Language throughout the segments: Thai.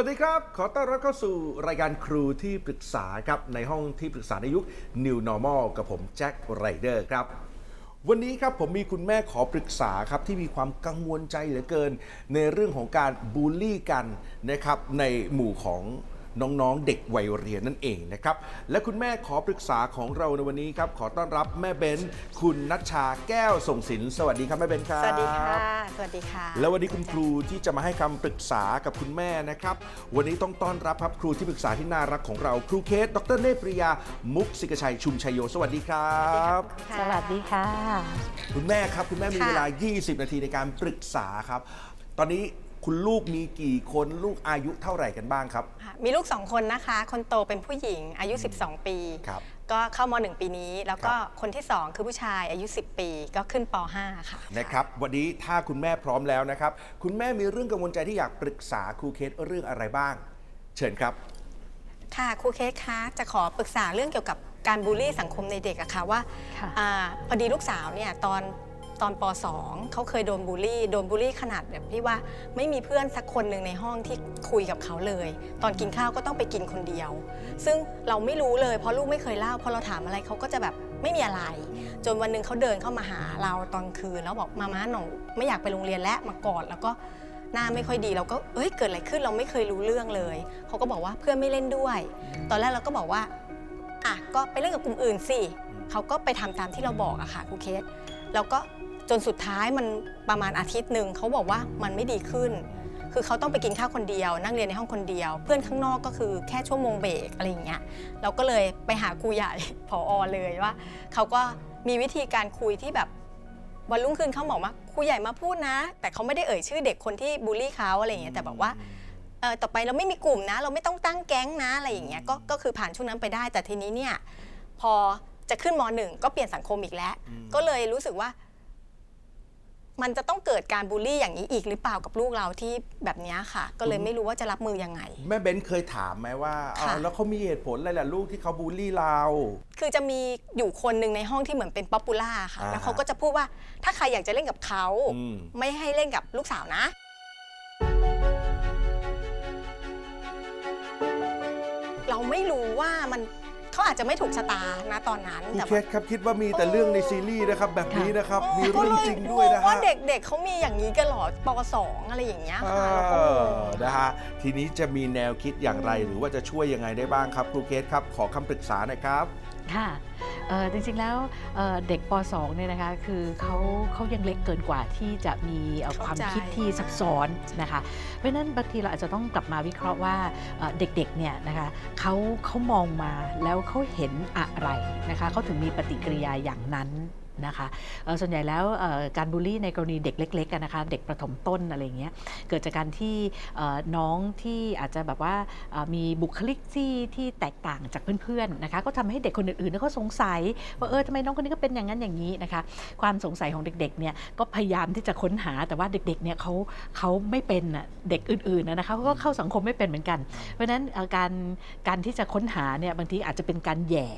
วัสดีครับ ขอต้อนรับเข้าสู่รายการครูที่ปรึกษาครับในห้องที่ปรึกษาในยุค New Normal กับผมแจ็คไรเดอร์ครับ วันนี้ครับผมมีคุณแม่ขอปรึกษาครับที่มีความกังวลใจเหลือเกิน ในเรื่องของการบูลลี่กันนะครับในหมู่ของ น้องๆ เด็กวัยเรียนนั่นเองนะครับ และคุณแม่ขอปรึกษาของเราในวันนี้ครับ ขอต้อนรับแม่เบนคุณนัชชาแก้วส่งสิน สวัสดีครับแม่เบนครับ สวัสดีค่ะ สวัสดีค่ะ แล้ววันนี้คุณครูที่จะมาให้คำปรึกษากับคุณแม่นะครับ วันนี้ต้องต้อนรับครับครูที่ปรึกษาที่น่ารักของเราครูเคส ดรเนตรปริยา มุกศิกชัยชุมชัยโย สวัสดีครับ สวัสดีค่ะ คุณแม่ครับคุณแม่มีค่ะเวลา 20 นาทีในการปรึกษาครับ ตอนนี้ คุณลูกมีกี่คนลูกอายุเท่าไหร่กันบ้างครับ ค่ะมีลูกสองคนนะคะ คนโตเป็นผู้หญิงอายุ 12 ปี ครับก็เข้าม .1 ปีนี้ แล้วก็ครับ คนที่2คือผู้ชายอายุ 10 ปี ก็ขึ้นป .5 ค่ะ นะครับ วันนี้ถ้าคุณแม่พร้อมแล้วนะครับ คุณแม่มีเรื่องกังวลใจที่อยากปรึกษาครูเคสเรื่องอะไรบ้าง เชิญครับ ค่ะครูเคสคะจะขอปรึกษาเรื่องเกี่ยวกับการบูลลี่สังคมในเด็กอะค่ะว่าค่ะ อาพอดีลูกสาวเนี่ยตอน ตอนป .2 เขาเคยโดนบูลลี่โดนบูลลี่ขนาดแบบที่ว่าไม่มีเพื่อนสักคนหนึ่งในห้องที่คุยกับเขาเลย ตอนกินข้าวก็ต้องไปกินคนเดียว ซึ่งเราไม่รู้เลยเพราะลูกไม่เคยเล่าพอเราถามอะไรเขาก็จะแบบไม่มีอะไร จนวันหนึ่งเขาเดินเข้ามาหาเราตอนคืนแล้วบอกมาม่าหนูไม่อยากไปโรงเรียนแล้วมากอดแล้วก็หน้าไม่ค่อยดีเราก็เอ้ยเกิดอะไรขึ้นเราไม่เคยรู้เรื่องเลย เขาก็บอกว่าเพื่อนไม่เล่นด้วย ตอนแรกเราก็บอกว่าอะก็ไปเล่นกับกลุ่มอื่นสิเขาก็ไปทำตามที่เราบอกอะค่ะครูเคสแล้วก็ จนสุดท้ายมันประมาณอาทิตย์หนึ่งเขาบอกว่ามันไม่ดีขึ้น คือเขาต้องไปกินข้าวคนเดียว นั่งเรียนในห้องคนเดียว เพื่อนข้างนอกก็คือแค่ชั่วโมงเบรกอะไรอย่างเงี้ยเราก็เลยไปหาครูใหญ่ผอเลยว่าเขาก็มีวิธีการคุยที่แบบวันรุ่งขึ้นเขาบอกว่าครูใหญ่มาพูดนะ แต่เขาไม่ได้เอ่ยชื่อเด็กคนที่บูลลี่เขาอะไรอย่างเงี้ยแต่บอกว่าเออต่อไปเราไม่มีกลุ่มนะ เราไม่ต้องตั้งแก๊งนะอะไรอย่างเงี้ยก็ก็คือผ่านช่วงนั้นไปได้ แต่ทีนี้เนี่ยพอจะขึ้นมหนึ่งก็เปลี่ยนสังคมอีกแล้วอืมก็เลยรู้สึกว่า มันจะต้องเกิดการบูลลี่อย่างนี้อีกหรือเปล่ากับลูกเราที่แบบเนี้ยค่ะ ก็เลยไม่รู้ว่าจะรับมือยังไง แม่เบนเคยถามไหมว่าอ้าวค่ะแล้วเขามีเหตุผลอะไรล่ะลูกที่เขาบูลลี่เรา คือจะมีอยู่คนหนึ่งในห้องที่เหมือนเป็น popular ค่ะ อ่าแล้วเขาก็จะพูดว่าถ้าใครอยากจะเล่นกับเขาอืม ไม่ให้เล่นกับลูกสาวนะ เราไม่รู้ว่ามัน เขาอาจจะไม่ถูกชะตานะตอนนั้น้นครูแต่เคว่า สครับคิดว่ามีแต่เรื่องในซีรีส์นะครับแบบนี้นะครับ มีก็เรื่องเลยจริงด้วยนะงงว่าฮะ เด็กๆเขามีอย่างนี้กันเหรอปสองอะไรอย่างเงี้ยเอค่ะแล้วก็งองนะฮะ ทีนี้จะมีแนวคิดอย่างไรหรือว่าจะช่วยยังไงได้บ้างครับ ครูเคสครับ ขอคำปรึกษาหน่อยครับ ค่ะเอ่อจริงๆแล้วเอ่อเด็กป .2 เนี่ยนะคะคือเขาเขายังเล็กเกินกว่าที่จะมีเอ่อความคิดที่ซับซ้อนนะคะเพราะฉะนั้นบางทีเราอาจจะต้องกลับมาวิเคราะห์ว่าเอ่อเด็กๆเนี่ยนะคะเขาเขามองมาแล้วเขาเห็นอะไรนะคะเขาถึงมีปฏิกิริยาอย่างนั้น นะคะส่วนใหญ่แล้วการบูลลี่ในกรณีเด็กเล็กๆนะคะเด็กประถมต้นอะไรเงี้ยเกิดจากการที่น้องที่อาจจะแบบว่ามีบุคลิกที่ที่แตกต่างจากเพื่อนๆนะคะก็ทำให้เด็กคนอื่นๆเขาสงสัยว่าเออทำไมน้องคนนี้ก็เป็นอย่างนั้นอย่างนี้นะคะความสงสัยของเด็กๆเนี่ยก็พยายามที่จะค้นหาแต่ว่าเด็กๆเนี่ยเขาเขาไม่เป็นเด็กอื่นๆนะคะเขาก็เข้าสังคมไม่เป็นเหมือนกัน เพราะฉะนั้นการการที่จะค้นหาเนี่ยบางทีอาจจะเป็นการแย่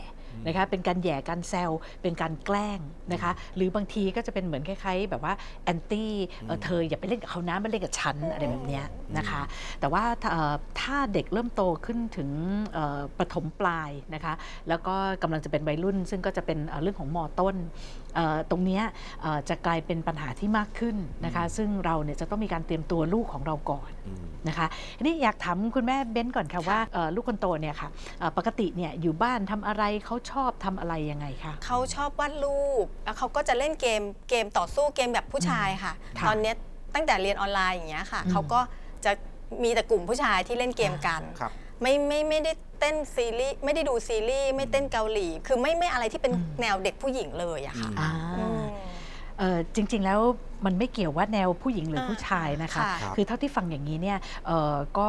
นะคะเป็นการแหย่การแซวเป็นการแกล้งนะคะหรือบางทีก็จะเป็นเหมือนคล้ายๆ แบบว่าแอนตี้เธออย่าไปเล่นกับเขานะมาเล่นกับฉันอะไรแบบเนี้ยนะคะ แต่ว่าถ้าเอ่อถ้าเด็กเริ่มโตขึ้นถึงเอ่อประถมปลายนะคะแล้วก็กำลังจะเป็นวัยรุ่น ซึ่งก็จะเป็นเอ่อเรื่องของมต้นเอ่อตรงเนี้ยเอ่อจะกลายเป็นปัญหาที่มากขึ้นนะคะ ซึ่งเราเนี่ยจะต้องมีการเตรียมตัวลูกของเราก่อนนะคะทีนี้อยากถามคุณแม่เบ้นก่อนค่ะว่าเอ่อลูกคนโตเนี่ยค่ะเอ่อปกติเนี่ยอยู่บ้านทำอะไรเขาชอบทำอะไรยังไงคะเขาชอบวาดรูปแล้วเขาก็จะเล่นเกมเกมต่อสู้เกมแบบผู้ชายค่ะค่ะตอนเนี้ยตั้งแต่เรียนออนไลน์อย่างเงี้ยค่ะอืมเขาก็จะมีแต่กลุ่มผู้ชายที่เล่นเกมกันครับ ไม่ไม่ไม่ได้เต้นซีรีส์ไม่ได้ดูซีรีส์ไม่เต้นเกาหลี คือไม่ไม่อะไรที่เป็นอืมแนวเด็กผู้หญิงเลยอะค่ะอ่า อืม เอ่อจริง ๆ แล้วมันไม่เกี่ยวว่าแนวผู้หญิงหรืออ่าผู้ชายนะคะ ค่ะครับคือเท่าที่ฟังอย่างนี้เนี่ยเอ่อก็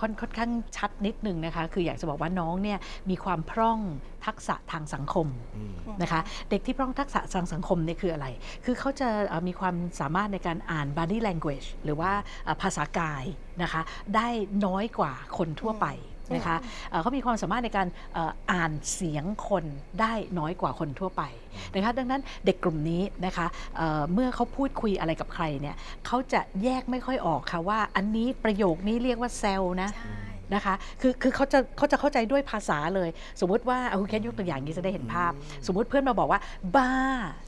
ค่อนค่อนข้างชัดนิดนึงนะคะ คืออยากจะบอกว่าน้องเนี่ยมีความพร่องทักษะทางสังคมอืมนะคะเด็กที่พร่องทักษะทางสังคมเนี่ยคืออะไร คือเขาจะเอ่อมีความสามารถในการอ่าน body language หรือว่าเอ่อภาษากายนะคะ ได้น้อยกว่าคนทั่วไป นะคะเอ่อเขามีความสามารถในการเอ่ออ่านเสียงคนได้น้อยกว่าคนทั่วไปนะคะดังนั้นเด็กกลุ่มนี้นะคะเอ่อเมื่อเขาพูดคุยอะไรกับใครเนี่ยเขาจะแยกไม่ค่อยออกค่ะว่า อันนี้ประโยคนี้เรียกว่าเซลนะใช่ นะคะ คือคือเขาจะเขาจะเข้าใจด้วยภาษาเลย สมมุติว่าเอาคุณแค่ยกตัวอย่างนี้จะได้เห็นภาพ สมมุติเพื่อนมาบอกว่า บ้า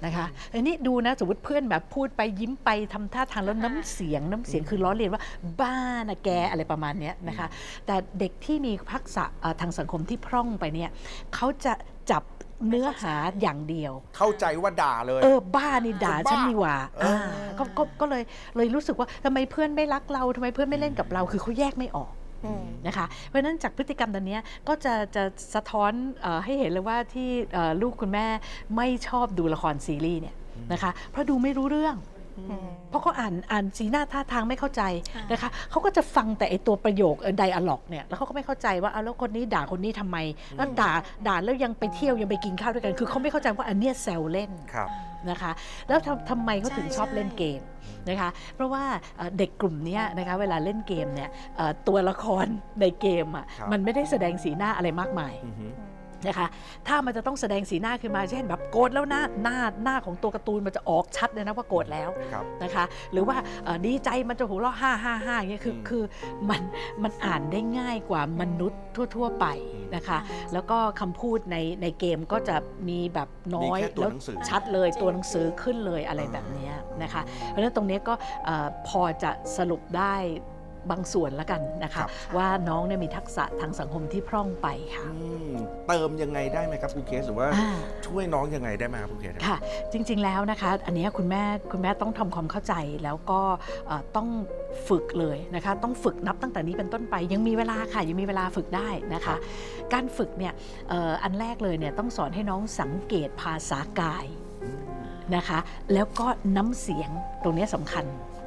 นะคะอันนี้ดูนะสมมติเพื่อนแบบพูดไปยิ้มไปทำท่าทางแล้วน้ำเสียงน้ำเสียงคือล้อเลียนว่า บ้านะแกอะไรประมาณเนี้ยนะคะ แต่เด็กที่มีทักษะเอ่อทางสังคมที่พร่องไปเนี่ยเขาจะจับเนื้อหาอย่างเดียว เข้าใจว่าด่าเลย เออ บ้านี่ด่าคนบ้าฉันนี่หว่าเอออ่าก็ก็ก็เลยเลยรู้สึกว่าทำไมเพื่อนไม่รักเราทำไมเพื่อนไม่เล่นกับเรา คือเขาแยกไม่ออกอืม นะคะ เพราะฉะนั้นจากพฤติกรรมตอนนี้ก็จะจะสะท้อนอให้เห็นเลยว่าที่ลูกคุณแม่ไม่ชอบดูละครซีรีส์เนี่ยนะคะเพราะดูไม่รู้เรื่อง เพราะเขาอ่านอ่านสีหน้าท่าทางไม่เข้าใจค่ะนะคะเขาก็จะฟังแต่ไอตัวประโยคไดอะล็อกเนี่ยแล้วเขาก็ไม่เข้าใจว่าเอาแล้วคนนี้ด่าคนนี้ทำไมแล้วด่าด่าแล้วยังไปเที่ยวยังไปกินข้าวด้วยกัน คือเขาไม่เข้าใจว่าอันเนี้ยแซวเล่นครับนะคะ แล้วทำทำไมเขาถึงใช่ชอบเล่นใช่เกมนะคะ เพราะว่าเอ่อเด็กกลุ่มเนี้ยนะคะเวลาเล่นเกมเนี่ยเอ่อตัวละครในเกมอะครับมันไม่ได้แสดงสีหน้าอะไรมากมายอือฮึ นะคะถ้ามันจะต้องแสดงสีหน้าขึ้นมาเช่นแบบโกรธแล้วหน้าหน้าหน้าของตัวการ์ตูนมันจะออกชัดเลยนะว่าโกรธแล้วครับนะคะ หรือว่าเอ่อดีใจมันจะหัวเราะห้าห้าห้าอย่างเงี้ยคืออืม คือมันมันอ่านได้ง่ายกว่ามนุษย์ทั่ว ๆ ไปนะคะ แล้วก็คำพูดในในเกมก็จะมีแบบน้อยมีแค่ตัวแล้วหนังสือ ชัดเลยจริงตัวหนังสือขึ้นเลยอะไรแบบเนี้ยนะคะ เพราะฉะนั้นตรงเนี้ยก็เอ่อพอจะสรุปได้ บางส่วนแล้วกันนะครัคะบว่าน้องเนี่ยมีทักษะทางสังคมที่พร่องไปค่ะอืมเติมยังไงได้ไหมครับคุณเคสหรือว่าอ่าช่วยน้องยังไงได้ไหมครับคุณเคสค่ะ จริง ๆแล้วนะคะ อันเนี้ยคุณแม่คุณแม่ต้องทำความเข้าใจแล้วก็เอ่อต้องฝึกเลยนะคะ ต้องฝึกนับตั้งแต่นี้เป็นต้นไป ยังมีเวลาค่ะ ยังมีเวลาฝึกได้นะครัคะบการฝึกเนี่ยเอ่ออันแรกเลยเนี่ยต้องสอนให้น้องสังเกตภาษากายอืมนะคะ แล้วก็น้ำเสียงตรงเนี้ยสำคัญ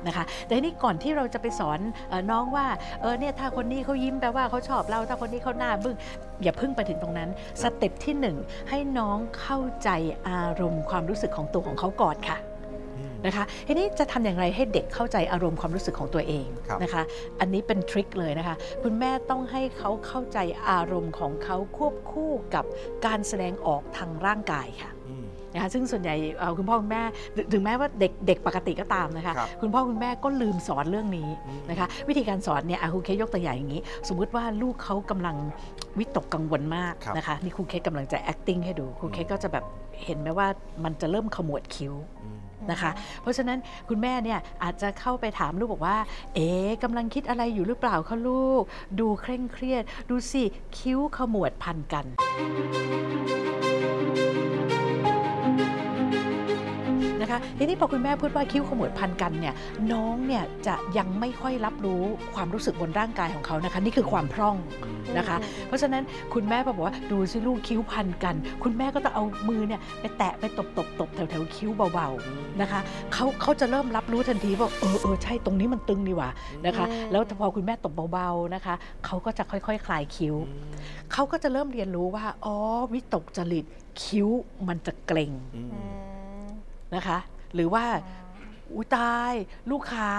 นะคะแต่ทีนี้ก่อนที่เราจะไปสอนเออน้องว่าเออเนี่ยถ้าคนนี้เขายิ้มแปลว่าเขาชอบเราถ้าคนนี้เขาหน้าบึ้งอย่าเพึ่งไปถึงตรงนั้น สเต็ปที่หนึ่งให้น้องเข้าใจอารมณ์ความรู้สึกของตัวของเขาก่อนค่ะอืมนะคะทีนี้จะทำอย่างไรให้เด็กเข้าใจอารมณ์ความรู้สึกของตัวเองครับนะคะ อันนี้เป็นทริคเลยนะคะ คุณแม่ต้องให้เขาเข้าใจอารมณ์ของเขาควบคู่กับการแสดงออกทางร่างกายค่ะอืม นะคะซึ่งส่วนใหญ่เอ่อคุณพ่อคุณแม่ถึงถึงแม้ว่าเด็กเด็กปกติก็ตามนะคะครับคุณพ่อคุณแม่ก็ลืมสอนเรื่องนี้อืมนะคะวิธีการสอนเนี่ยอะครูเคสยกตัวอย่างอย่างนี้ สมมุติว่าลูกเขากำลังวิตกกังวลมากครับนะคะนี่ครูเคสกำลังจะ acting ให้ดูครูเคสก็จะแบบเห็นไหมว่ามันจะเริ่มขมวดคิ้วอืมนะคะเพราะฉะนั้นคุณแม่เนี่ยอาจจะเข้าไปถามลูกบอกว่า เอ๊ะกำลังคิดอะไรอยู่หรือเปล่าคะลูก ดูเคร่งเครียด ดูสิ คิ้วขมวดพันกัน นะคะทีนี้พอคุณแม่พูดว่าคิ้วขมวดพันกันเนี่ยน้องเนี่ยจะยังไม่ค่อยรับรู้ความรู้สึกบนร่างกายของเขานะคะ นี่คือความพร่องนะคะ เพราะฉะนั้นคุณแม่พอบอกว่าดูสิลูกคิ้วพันกัน คุณแม่ก็จะเอามือเนี่ยไปแตะไปตบตบตบแถวแถวๆคิ้วเบาๆนะคะเขาเขาจะเริ่มรับรู้ทันทีว่าเออเออใช่ตรงนี้มันตึงนี่หว่านะคะอืมแล้วพอคุณแม่ตบเบาๆนะคะเขาก็จะค่อยๆ คลายคิ้วเขาก็จะเริ่มเรียนรู้ว่าอ๋อวิตกจริตคิ้วมันจะเกร็งอืมอืม นะคะ หรือว่า อุ้ยตาย ลูกขา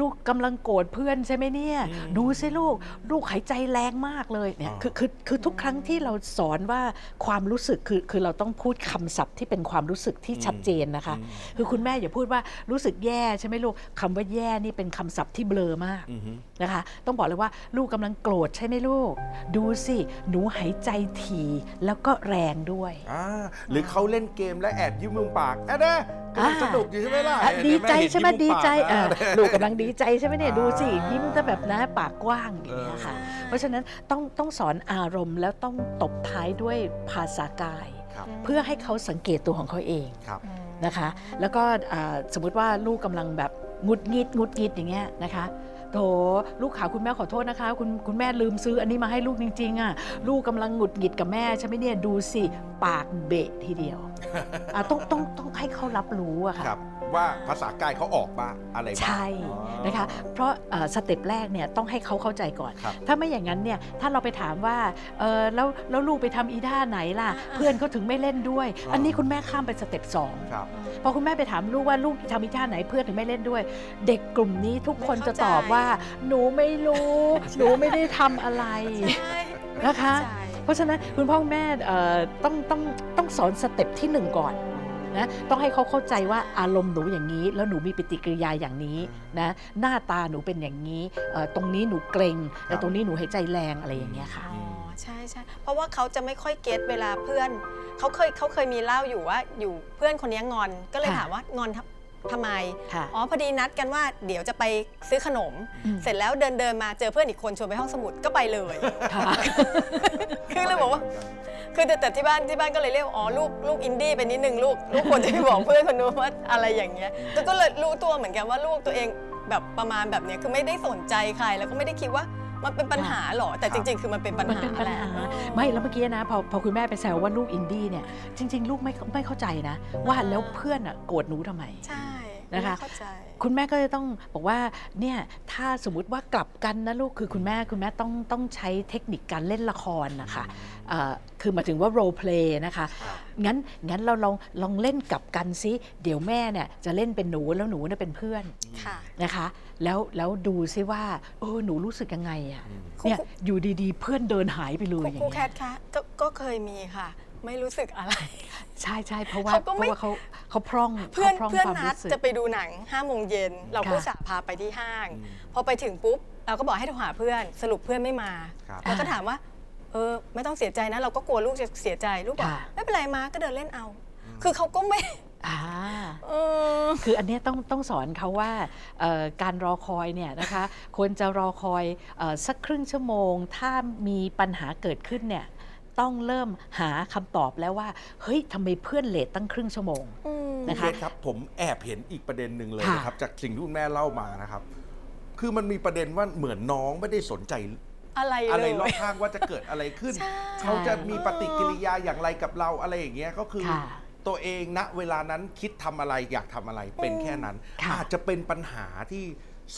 ลูกกำลังโกรธเพื่อนใช่ไหมเนี่ย อืมดูสิลูก ลูกหายใจแรงมากเลยเนี่ยอ่า คือคือคือทุกครั้งที่เราสอนว่าความรู้สึกคือคือเราต้องพูดคำศัพท์ที่เป็นความรู้สึกที่ชัดเจนนะคะอืมคือคุณแม่อย่าพูดว่ารู้สึกแย่ใช่ไหมลูกคำว่าแย่นี่เป็นคำศัพท์ที่เบลอมากอืม นะคะต้องบอกเลยว่าลูกกำลังโกรธใช่ไหมลูก ดูสิ หนูหายใจถี่แล้วก็แรงด้วย อ่าหรือเขาเล่นเกมและแอบยิ้มมุมปากแอะเด้กำลังสนุกอยู่ใช่ไหมล่ะอะดีใจใช่ไหมเนดีใจแม่เออเห็นยิ้มมุมปากนะลูกกำลังดีใจใช่ไหมเนี่ยอ่าดูสิยิ้มจะแบบนะปากกว้างอย่างเงี้ยค่ะเออเพราะฉะนั้นต้องต้องสอนอารมณ์แล้วต้องตบท้ายด้วยภาษากายครับเพื่อให้เขาสังเกตตัวของเขาเองครับนะคะ แล้วก็อ่าสมมุติว่าลูกกำลังแบบงุดงิดงุดงิดอย่างเงี้ยนะคะโถลูกขาคุณแม่ขอโทษนะคะ คุณคุณแม่ลืมซื้ออันนี้มาให้ลูกจริง ๆอะลูกกำลังหงุดหงิดกับแม่ใช่ไหมเนี่ยดูสิ ปากเบะทีเดียวอะต้องต้องต้องให้เขารับรู้อะค่ะครับ ว่าภาษากายเขาออกมาอะไรบ้างใช่อ๋อนะคะ เพราะเอ่อสเต็ปแรกเนี่ยต้องให้เขาเข้าใจก่อนครับถ้าไม่อย่างนั้นเนี่ยถ้าเราไปถามว่าเออแล้วแล้วลูกไปทำอีท่าไหนล่ะ เพื่อนเขาถึงไม่เล่นด้วยอ่าอันนี้คุณแม่ข้ามไปสเต็ปสองครับพอคุณแม่ไปถามลูกว่าลูกทำอีท่าไหนเพื่อนถึงไม่เล่นด้วย เด็กกลุ่มนี้ทุกคนไม่จะเข้าใจตอบว่า หนูไม่รู้ หนูไม่ได้ทำอะไรใช่นะคะเข้าใจเพราะฉะนั้นคุณพ่อคุณแม่เอ่อต้องต้องต้องสอน step ที่หนึ่งก่อน นะต้องให้เขาเข้าใจว่าอารมณ์หนูอย่างนี้ แล้วหนูมีปฏิกิริยาอย่างนี้นะหน้าตาหนูเป็นอย่างนี้เอ่อตรงนี้หนูเกร็งแต่ตรงนี้หนูหายใจแรงอะไรอย่างเงี้ยค่ะอ๋อใช่ใช่เพราะว่าเขาจะไม่ค่อย get เวลาเพื่อนเขาเคยเขาเคยมีเล่าอยู่ว่าอยู่เพื่อนคนนี้งอนก็เลยค่ะถามว่างอน ทำทำไมค่ะอ๋อพอดีนัดกันว่าเดี๋ยวจะไปซื้อขนมอืมเสร็จแล้วเดินเดินมาเจอเพื่อนอีกคนชวนไปห้องสมุดก็ไปเลยค่ะคือเลยบอกว่า คือแต่แต่ที่บ้านที่บ้านก็เลยเรียกว่าอ๋อลูกลูกอินดี้ไปนิดนึงลูกลูกควรจะไปบอกเพื่อนคนนู้นว่าอะไรอย่างเงี้ยแต่ก็เลยรู้ตัวเหมือนกันว่าลูกตัวเองแบบประมาณแบบเนี้ยคือไม่ได้สนใจใครแล้วก็ไม่ได้คิดว่ามันเป็นปัญหาหรอ แต่จริง ๆ คือมันเป็นปัญมันหาเป็นปัญแหละหาเออไม่แล้วเมื่อกี้นะพอพอคุณแม่ไปแซวว่าลูกอินดี้เนี่ยจริง ๆ ลูกไม่ไม่เข้าใจนะ ว่าแล้วเพื่อนอะโกรธหนูทำไมใช่ นะคะไม่เข้าใจคุณแม่ก็จะต้องบอกว่าเนี่ยถ้าสมมุติว่ากลับกันนะลูกคือคุณแม่คุณแม่ต้องต้องใช้เทคนิคการเล่นละครนะคะเอ่อคือหมายถึงว่า role play นะคะงั้นงั้นเราลองลองเล่นกลับกันซิเดี๋ยวแม่เนี่ยจะเล่นเป็นหนูแล้วหนูเนี่ยเป็นเพื่อนค่ะนะคะแล้วแล้วดูซิว่าเออหนูรู้สึกยังไงอะอืมเนี่ยอยู่ดีๆ เพื่อนเดินหายไปเลยครูอย่าครูงแคเงี้ยทคะก็ก็เคยมีค่ะ ไม่รู้สึกอะไร ใช่ใช่เพราะว่าเขาก็เพไม่ ราะว่าเขาเขาพร่องเพื่อนขาพร่องเพื่อนความนัดรู้สึก จะไปดูหนัง5้าโมงเย็นเราก็ค่ะสาพาไปที่ห้างอืมพอไปถึงปุ๊บ เราก็บอกให้โทรหาเพื่อนสรุปเพื่อนไม่มาครับแล้วก็ถามว่าเออไม่ต้องเสียใจนะ เราก็กลัวลูกจะเสียใจลูกบอกค่ะ ไม่เป็นไรมาก็เดินเล่นเอา คือเขาก็ไม่อ่า เออ คืออันเนี้ยต้องต้องสอนเขาว่าเอ่อการรอคอยเนี่ยนะคะ ควรจะรอคอยเออสักครึ่งชั่วโมง ถ้ามีปัญหาเกิดขึ้นเนี่ย ต้องเริ่มหาคำตอบแล้วว่า เฮ้ยทำไมเพื่อนเลทตั้งครึ่งชั่วโมง อืม นะเคคะสครับผมแอบเห็นอีกประเด็นหนึ่งเลยค่ะ นะครับ จากสิ่งที่คุณแม่เล่ามานะครับ คือมันมีประเด็นว่าเหมือนน้องไม่ได้สนใจอะไรอะไรเลยรอบข้างว่าจะเกิดอะไรขึ้น ใช่ เขาจะมีปฏิกิริยาอย่างไรกับเราอะไรอย่างเงี้ยก็คือ ค่ะ ตัวเองณเวลานั้นคิดทำอะไรอยากทำอะไรเป็นแค่นั้น ค่ะอาจจะเป็นปัญหาที่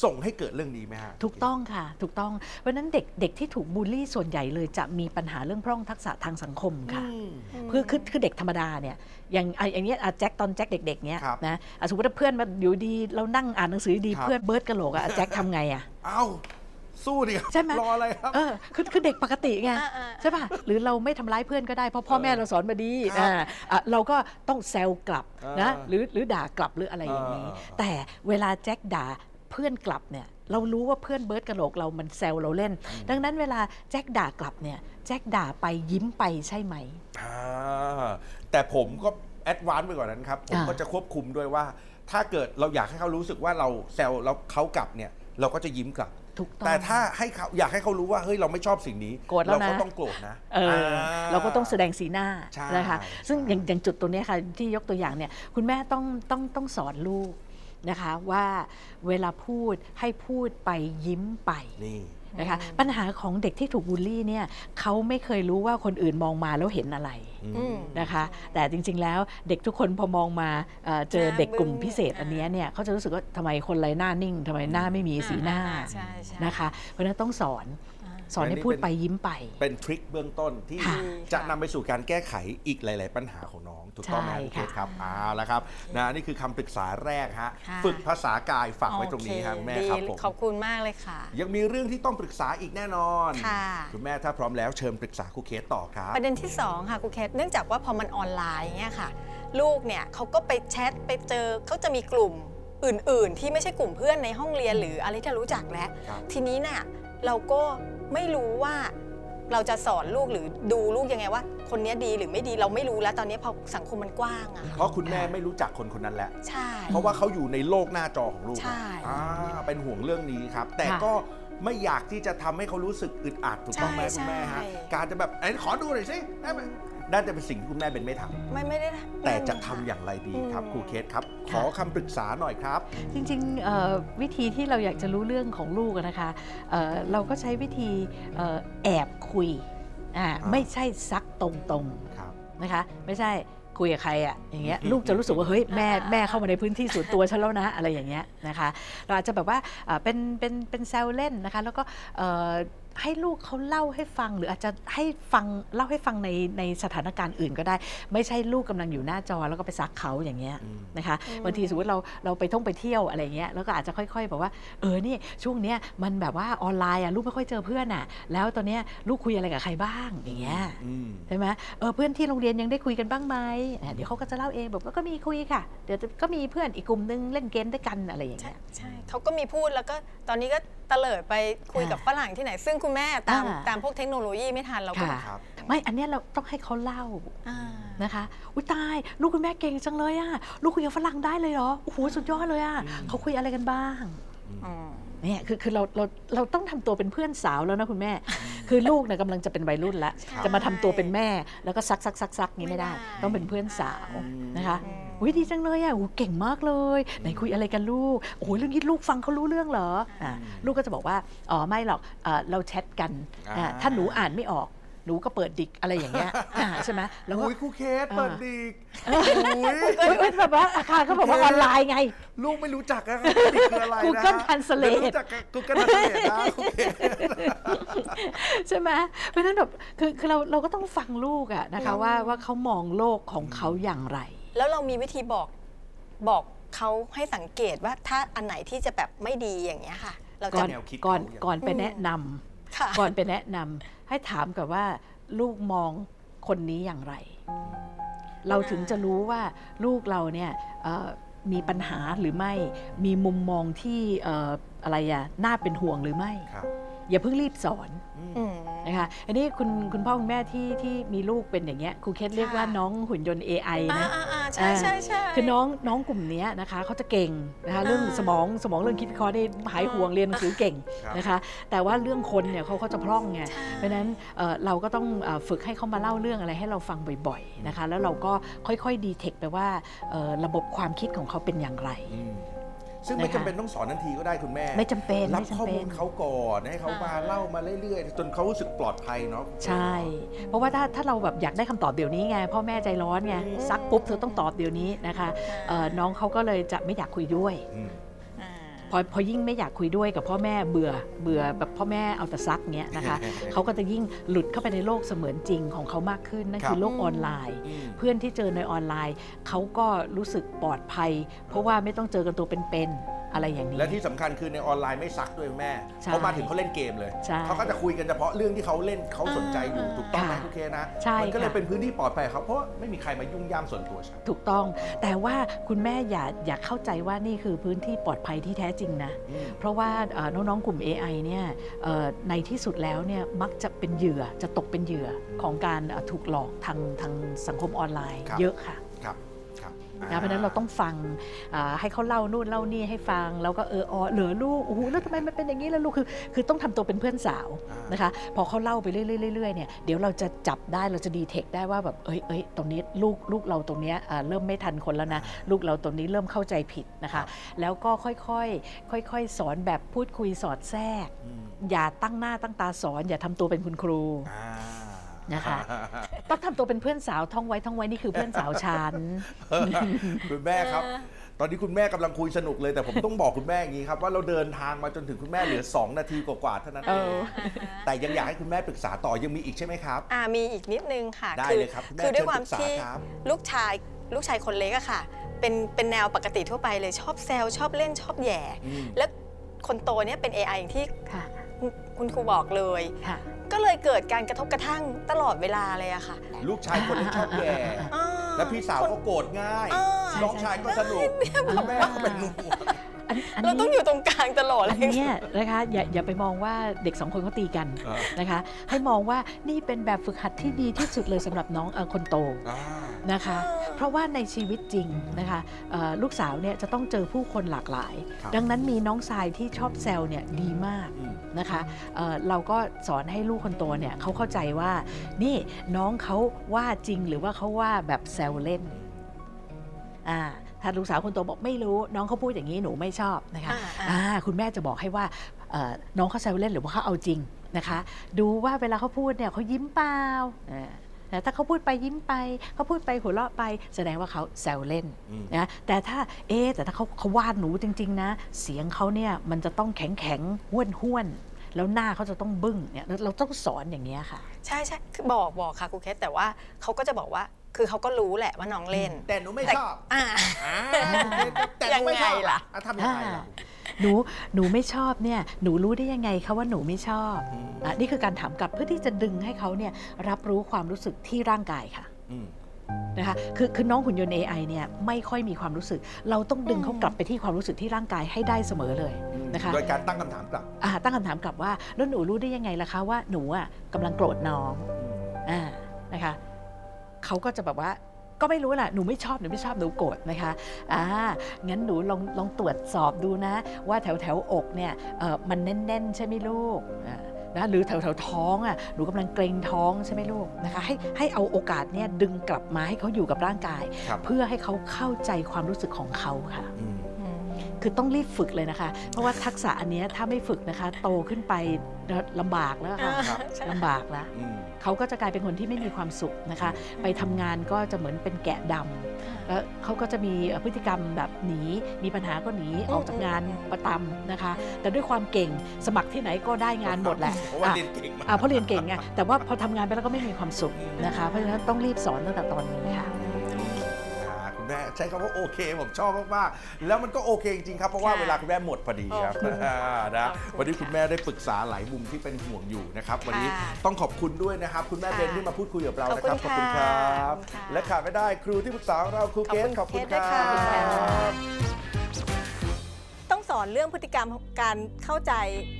ส่งให้เกิดเรื่องนี้ไหมฮะ ถูกต้องค่ะ ถูกต้อง เพราะฉะนั้นเด็กเด็กที่ถูกบูลลี่ส่วนใหญ่เลยจะมีปัญหาเรื่องพร่องทักษะทางสังคมค่ะอืมคือคือคือเด็กธรรมดาเนี่ยอย่างอะอย่างเนี้ยอะแจ็คตอนแจ็คเด็กๆเนี้ยครับนะอะสมมติว่าเพื่อนมาอยู่ดีเรานั่งอ่านหนังสือดีครับ เพื่อนเบิร์ดกระโหลกอะอะแจ็คทำไงอะเอ้าสู้ดิครับใช่ไหม รออะไรครับ เออคือคือเด็กปกติไงอ่าอ่า ใช่ป่ะหรือเราไม่ทำร้ายเพื่อนก็ได้เพราะพ่อเออแม่เราสอนมาดีครับอ่าอะเราก็ต้องแซวกลับนะเออหรือหรือด่ากลับหรืออะไรอย่างนี้เออเออแต่เวลาแจ็คด่า เพื่อนกลับเนี่ยเรารู้ว่าเพื่อนเบิร์ดกระโหลกเรามันแซวเราเล่น ดังนั้นเวลาแจ็คด่ากลับเนี่ยแจ็คด่าไปยิ้มไปใช่ไหมอ่าแต่ผมก็แอดวานซ์ไปกว่านั้นครับ ผมอ่าก็จะควบคุมด้วยว่า ถ้าเกิดเราอยากให้เขารู้สึกว่าเราแซวแล้วเขากลับเนี่ย เราก็จะยิ้มกลับถูกต้องแต่ถ้าให้เขาอยากให้เขารู้ว่าเฮ้ยเราไม่ชอบสิ่งนี้โกรธแล้วนะเราก็ต้องโกรธนะเอออ่เราก็ต้องแสดงสีหน้าใช่นะคะซึ่งใช่อย่างอย่างจุดตัวเนี้ยค่ะที่ยกตัวอย่างเนี่ยคุณแม่ต้องต้องต้องสอนลูก นะคะว่าเวลาพูดให้พูดไปยิ้มไปนี่นะคะปัญหาของเด็กที่ถูกบูลลี่เนี่ยเขาไม่เคยรู้ว่าคนอื่นมองมาแล้วเห็นอะไรอืมนะคะ แต่จริง ๆ แล้วเด็กทุกคนพอมองมาเอ่อเจอหน้าเด็กกลุ่มบึ้งพิเศษอันเนี้ยเนี่ยเขาจะรู้สึกว่าทำไมคนไรหน้านิ่งทำไมหน้าไม่มีสีหน้าอ่ใช่ใช่นะคะ เพราะฉะนั้นต้องสอนอ่า สอนให้พูดไปยิ้มไป เป็นทริคเบื้องต้นที่ค่ะจะนำไปสู่การแก้ไขอีกหลาย ๆ ปัญหาของน้องถูกต้องไหมใช่คุณเคสค่ะครับเอาละครับนะนี่คือคำปรึกษาแรกฮะค่ะฝึกภาษากายฝากไว้ตรงนี้ครับโอคุณแม่ดีครับผมขอบคุณมากเลยค่ะ ยังมีเรื่องที่ต้องปรึกษาอีกแน่นอนค่ะคุณแม่ถ้าพร้อมแล้วเชิญปรึกษาครูเคสต่อครับประเด็นที่ 2 ค่ะครูเคสเนื่องจากว่าพอมันออนไลน์เงี้ยค่ะ ลูกเนี่ยเขาก็ไปแชทไปเจอเขาจะมีกลุ่มอื่น ๆ ที่ไม่ใช่กลุ่มเพื่อนในห้องเรียนหรืออะไรที่เรารู้จักแล้วครับทีนี้น่ะ เราก็ไม่รู้ว่าเราจะสอนลูกหรือดูลูกยังไงว่า คนเนี้ยดีหรือไม่ดีเราไม่รู้แล้วตอนนี้พอสังคมมันกว้างอะเพราะคุณแม่ไม่รู้จักคนคนนั้นแล้ว ใช่ เพราะว่าเขาอยู่ในโลกหน้าจอของลูกใช่ อ่าเป็นห่วงเรื่องนี้ครับ แต่ค่ะ ก็ไม่อยากที่จะทำให้เขารู้สึกอึดอัดถูกต้องไหมใช่คุณแม่ฮะใช่ การจะแบบไอ้ยขอดูหน่อยสิได้ไหม น่าจะเป็นสิ่งที่คุณแม่เป็นไม่ทำไม่ไม่ได้แต่จะทำอย่างไรดีครับอืมครูเคสครับ ขอคำปรึกษาหน่อยครับ จริงๆเอ่อวิธีที่เราอยากจะรู้เรื่องของลูกอะนะคะเอ่อเราก็ใช้วิธีเอ่อแอบคุยอ่าอ่า ไม่ใช่ซักตรงครับ ๆนะคะ ไม่ใช่คุยกับใครอะอย่างเงี้ยลูกจะรู้สึกว่าเฮ้ยแม่แม่เข้ามาในพื้นที่ส่วนตัวฉันแล้วนะอะไรอย่างเงี้ยนะคะ เราอาจจะแบบว่าอ่าเป็นเป็นเป็นแซวเล่นนะคะ แล้วก็เอ่อ ให้ลูกเขาเล่าให้ฟัง หรืออาจจะให้ฟังเล่าให้ฟังในในสถานการณ์อื่นก็ได้ ไม่ใช่ลูกกำลังอยู่หน้าจอแล้วก็ไปซักเขาอย่างเงี้ยอืมนะคะอืมบางทีสมมติเราเราไปท่องไปเที่ยวอะไรเงี้ยแล้วก็อาจจะค่อยๆแบบว่าเออนี่ช่วงเนี้ยมันแบบว่าออนไลน์อะลูกไม่ค่อยเจอเพื่อนอะ แล้วตอนเนี้ยลูกคุยอะไรกับใครบ้างอย่างเงี้ยอืมใช่ไหมเออเพื่อนที่โรงเรียนยังได้คุยกันบ้างไหมอะเดี๋ยวเขาก็จะเล่าเองแบบว่าก็มีคุยค่ะ เดี๋ยวก็มีเพื่อนอีกกลุ่มนึงเล่นเกมด้วยกันอะไรอย่างใช่เงี้ยใช่เขาก็มีพูดแล้วก็ตอนนี้ก็เตลิดไปคุยกับอ่าฝรั่งที่ไหน ซึ่งคุณแม่ตามอ่า ตามพวกเทคโนโลยีไม่ทันเราก็ค่ะ ครับ ไม่อันเนี้ยเราต้องให้เขาเล่าอ่า นะคะอุ้ยตาย ลูกคุณแม่เก่งจังเลยอะลูกคุยกับฝรั่งได้เลยเหรอโอ้โหสุดยอดเลยอะอืมเขาคุยอะไรกันบ้างอืมเนี่ยคือคือเราเราเราต้องทำตัวเป็นเพื่อนสาวแล้วนะคุณแม่ คือลูกเนี่ยกำลังจะเป็นวัยรุ่นแล้ว ใช่จะมาทำตัวเป็นแม่ แล้วก็ซักซักซักซักนี้ไม่ได้ ไม่ได้ ต้องเป็นเพื่อนสาวอืมนะคะ อืม อุ้ยดีจังเลยอะโอ้เก่งมากเลยไหนคุยอะไรกันลูกโอ้ยเรื่องนี้ลูกฟังเขารู้เรื่องเหรออ่าลูกก็จะบอกว่าอ๋อไม่หรอกเอ่อเราแชทกันอ่าอ่าถ้าหนูอ่านไม่ออกหนูก็เปิดดิกอะไรอย่างเงี้ยอ่าใช่ไหมแล้วก็อุ้ยครูเคสเปิดดีกโอ้ยเอ้ยเอ้ยแบบว่าอาคารเขาบอกว่าออนไลน์ไง ลูกไม่รู้จักอะครับนี่คืออะไรนะ Google Translate ไม่รู้จัก Google Translate นะครูเคสใช่ไหมเพราะฉะนั้นแบบคือคือเราเราก็ต้องฟังลูกอะนะครัคะบว่าว่าเขามองโลกของเขาอย่างไร แล้วเรามีวิธีบอกบอกเขาให้สังเกตว่าถ้าอันไหนที่จะแบบไม่ดีอย่างเงี้ยค่ะ เราก่จะอนแนวคิดก่อนเขาอย่าง ก่อนไปอืมแนะนำค่ะก่อนไปแนะนำให้ถามกับว่าลูกมองคนนี้อย่างไร เราถึงจะรู้ว่าลูกเราเนี่ยเอ่อมีปัญหาหรือไม่มีมุมมองที่เอ่ออะไรอะน่าเป็นห่วงหรือไม่ ครับอย่าเพิ่งรีบสอน อืมอืม นะคะอันนี้คุณคุณพ่อคุณแม่ที่ที่มีลูกเป็นอย่างเงี้ยครูเคสเรียกว่าค่ะน้องหุ่นยนต์ AI อ่านะอ่าอ่าใช่ใช่ใช่คือน้องน้องกลุ่มเนี้ยนะคะเขาจะเก่งนะคะเรื่องอ่าสมองสมองเรื่องคิดวิเคราะห์ได้หายห่วงเรียนหนังสือเก่งครับนะคะแต่ว่าเรื่องคนเนี่ยเขาเขาจะพร่องไงใช่เพราะฉะนั้นเอ่อเราก็ต้องเอ่อฝึกให้เขามาเล่าเรื่องอะไรให้เราฟังบ่อยๆนะคะแล้วเราก็ค่อยๆดีเทคไปว่าเอ่อระบบความคิดของเขาเป็นอย่างไรอืม ซึ่งไม่นะคะจำเป็นต้องสอนทันทีก็ได้คุณแม่ ไม่จำเป็นรับไม่ข้อจำเป็มูน ลเขาก่อนให้เขามาเล่ามาเรื่อยๆ จนเขารู้สึกปลอดภัยเนาะ ใช่ เพราะว่าถ้าถ้าเราแบบอยากได้คำตอบเดี๋ยวนี้ไงพ่อแม่ใจร้อนไงซักปุ๊บเธอต้องตอบเดี๋ยวนี้นะคะเอ่อน้องเขาก็เลยจะไม่อยากคุยด้วยอืมอ่า พอพอยิ่งไม่อยากคุยด้วยกับพ่อแม่เบื่อเบื่อแบบพ่อแม่เอาแต่ซักเงี้ยนะคะเขาก็จะยิ่งหลุดเข้าไปในโลกเสมือนจริงของเขามากขึ้นนั่นครับคือโลกออนไลน์อืมเพื่อนที่เจอในออนไลน์เขาก็รู้สึกปลอดภัย เพราะว่าไม่ต้องเจอกันตัวเป็นๆ อะไรอย่างนี้ และที่สำคัญคือในออนไลน์ไม่ซักด้วยแม่ใช่เขามาถึงเขาเล่นเกมเลย ใช่เขาก็จะคุยกันเฉพาะเรื่องที่เขาเล่นเขาสนใจอยู่อ่าถูกต้องไหมค่ะคุณเคนะใช่มัก็เลยค่ะ เป็นพื้นที่ปลอดภัยครับเพราะว่าไม่มีใครมายุ่งย่ามส่วนตัวฉัน ถูกต้อง แต่ว่าคุณแม่อย่าอย่าเข้าใจว่านี่คือพื้นที่ปลอดภัยที่แท้จริงนะ อืม เพราะว่าเอ่อน้องๆกลุ่ม AI เนี่ยเอ่อในที่สุดแล้วเนี่ยมักจะเป็นเหยื่อจะตกเป็นเหยื่อของการเอ่อถูกหลอกทางทางสังคมออนไลน์ ครับ เยอะค่ะครับครับ นะเพราะฉะนั้นเราต้องฟังอ่าให้เขาเล่านู่นเล่านี่ให้ฟัง แล้วก็เอออ๋อเหลือลูกโอ้โหแล้วทำไมมันเป็นอย่างนี้ล่ะลูกคือคือต้องทำตัวเป็นเพื่อนสาวอ่านนะคะ พอเขาเล่าไปเรื่อยๆเรื่อยๆเนี่ยเดี๋ยวเราจะจับได้เราจะดีเทคได้ว่าแบบเอ้ยเอ้ยตรงนี้ลูกลูกเราตรงเนี้ยอ่าเริ่มไม่ทันคนแล้วนะลูกเราตรงนี้เริ่มเข้าใจผิดนะคะ แล้วก็ค่อยๆค่อย ๆ สอนแบบพูดคุยสอดแทรกอืมอย่าตั้งหน้าตั้งตาสอน อย่าทำตัวเป็นคุณครูอ่า นะคะ ต้องทำตัวเป็นเพื่อนสาวท่องไว้ท่องไว้นี่คือเพื่อนสาวฉัน คุณแม่ครับ ตอนนี้คุณแม่กำลังคุยสนุกเลยแต่ผมต้องบอกคุณแม่อย่างนี้ครับ ว่าเราเดินทางมาจนถึงคุณแม่เหลือ 2 นาทีกว่าๆเท่านั้นเอเอองแต่ยังอยากให้คุณแม่ปรึกษาต่อยังมีอีกใช่ไหมครับ อ่ามีอีกนิดนึงค่ะได้เลยครับคุณแม่คือด้วยความเชิญปรึกษาที่ครับลูกชายลูกชายคนเล็กอะค่ะ เป็นเป็นแนวปกติทั่วไปเลยชอบแซวชอบเล่นชอบแหย่ อืม แล้วคนโตเนี่ยเป็น AI อย่างที่ค่ะ คุณคุณครูบอกเลย ค่ะ ก็เลยเกิดการกระทบกระทั่งตลอดเวลาเลยอะค่ะลูกชายคนนึงชอบแย่ อ่าแล้วพี่สาวก็โกรธง่าย อ่า น้องชายก็สนุกคุณแม่ก็เป็นหนุ่ม อันอันเราต้องอนี้ยู่ตรงกลางตลอดเลอันย เนี้ยนะคะอย่าอย่าไปมองว่าเด็กสองคนเขาตีกันอ่า นะคะ ให้มองว่านี่เป็นแบบฝึกหัดที่ดีที่สุดเลยสำหรับน้องเออคนโตอ่า นะคะ เพราะว่าในชีวิตจริงนะคะเอ่อลูกสาวเนี่ยจะต้องเจอผู้คนหลากหลาย ครับ ดังนั้นมีน้องทรายที่ชอบแซวเนี่ยดีมาก อืม นะคะเอ่อเราก็สอนให้ลูกคนโตเนี่ยเขาเข้าใจว่า นี่น้องเขาว่าจริงหรือว่าเขาว่าแบบแซวเล่นอ่า ถ้าลูกสาวคนโตบอกไม่รู้น้องเขาพูดอย่างนี้หนูไม่ชอบนะคะอ่าอ่าอ่าคุณแม่จะบอกให้ว่าเอ่อน้องเขาแซวเล่นหรือว่าเขาเอาจริงนะคะ ดูว่าเวลาเขาพูดเนี่ยเขายิ้มเปล่าอ่าแต่ถ้าเขาพูดไปยิ้มไปเขาพูดไปหัวเราะไป แสดงว่าเขาแซวเล่นอืมนะแต่ถ้าเอ๊ะแต่ถ้าเขาเขาวาดหนูจริง ๆ นะ เสียงเขาเนี่ยมันจะต้องแข็งแข็งห้วนห้วนๆแล้วหน้าเขาจะต้องบึ้งเนี่ยเราต้องสอนอย่างเงี้ยค่ะ ใช่ใช่คือบอกบอกค่ะครูเคสแต่ว่าเขาก็จะบอกว่า คือเขาก็รู้แหละว่าน้องเล่นแต่หนูไม่แต่ชอบอ่า อ่าแต่หนูไม่ชอบยังไงล่ะ อะทำยังไงล่ะ หนูหนูไม่ชอบเนี่ยหนูรู้ได้ยังไงคะว่าหนูไม่ชอบอืม อะนี่คือการถามกลับเพื่อที่จะดึงให้เขาเนี่ยรับรู้ความรู้สึกที่ร่างกายค่ะอืม นะคะคือคือน้องหุ่นยนต์ AI เนี่ยไม่ค่อยมีความรู้สึก เราต้องดึงเขากลับไปที่ความรู้สึกที่ร่างกายให้ได้เสมอเลย นะคะ โดยการตั้งคำถามกลับอ่าตั้งคำถามกลับว่าแล้วหนูรู้ได้ยังไงล่ะคะว่าหนูอะกำลังโกรธน้องอ่านะคะ เขาก็จะแบบว่าก็ไม่รู้แหละหนูไม่ชอบหนูไม่ชอบหนูโกรธนะคะอ่างั้นหนูลองลองตรวจสอบดูนะ ว่าแถวแถวๆอกเนี่ยเออมันแน่น ๆ ใช่ไหมลูกอ่านะหรือแถวแถวๆท้องอะหนูกำลังเกรงท้องใช่ไหมลูกนะคะให้ให้เอาโอกาสเนี่ยดึงกลับมาให้เขาอยู่กับร่างกายครับเพื่อให้เขาเข้าใจความรู้สึกของเขาค่ะอืมอืม คือต้องรีบฝึกเลยนะคะ เพราะว่าทักษะอันเนี้ยถ้าไม่ฝึกนะคะ โตขึ้นไปลำบากแล้วค่ะครับใช่ลำบากแล้ว อืม เขาก็จะกลายเป็นคนที่ไม่มีความสุขนะคะ ไปทำงานก็จะเหมือนเป็นแกะดำแล้วเขาก็จะมีพฤติกรรมแบบหนี มีปัญหาก็หนีออกจากงานประจำนะคะ แต่ด้วยความเก่งสมัครที่ไหนก็ได้งานหมดแหละเพราะว่าอะเรียนเก่งมาก อะเพราะเรียนเก่งไงแต่ว่าพอทำงานไปแล้วก็ไม่มีความสุขนะคะ เพราะฉะนั้นต้องรีบสอนตั้งแต่ตอนนี้ค่ะอ่า คุณแม่ใช้คำว่าโอเค ผมชอบมากๆแล้วมันก็โอเคจริงๆครับเพราะว่าค่ะเวลาคุณแม่หมดพอดีครับขอบคุณอ่านะขอบคุณวันนี้คุณแม่ได้ปรึกษาหลายมุมที่เป็นห่วงอยู่นะครับ วันนี้ค่ะต้องขอบคุณด้วยนะครับ คุณแม่ค่ะเบนที่มาพูดคุยกับเรานะครับขอบคุณค่ะครับ ขอบคุณค่ะและขาดไม่ได้ครูที่ปรึกษาของเราครูเกสขขออบบคุคุณณคเกรัสค่ะ บ ต้องสอนเรื่องพฤติกรรมการเข้าใจ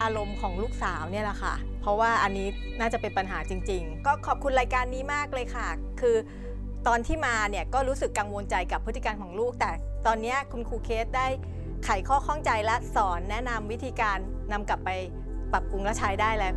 อารมณ์ของลูกสาวเนี่ยแหละค่ะ เพราะว่าอันนี้น่าจะเป็นปัญหาจริง ๆ ก็ขอบคุณรายการนี้มากเลยค่ะ คือ ตอนที่มาเนี่ยก็รู้สึกกังวลใจกับพฤติกรรมของลูก แต่ตอนนี้คุณครูเคสได้ไขข้อข้องใจและสอนแนะนำวิธีการนำกลับไปปรับปรุงและใช้ได้แล้ว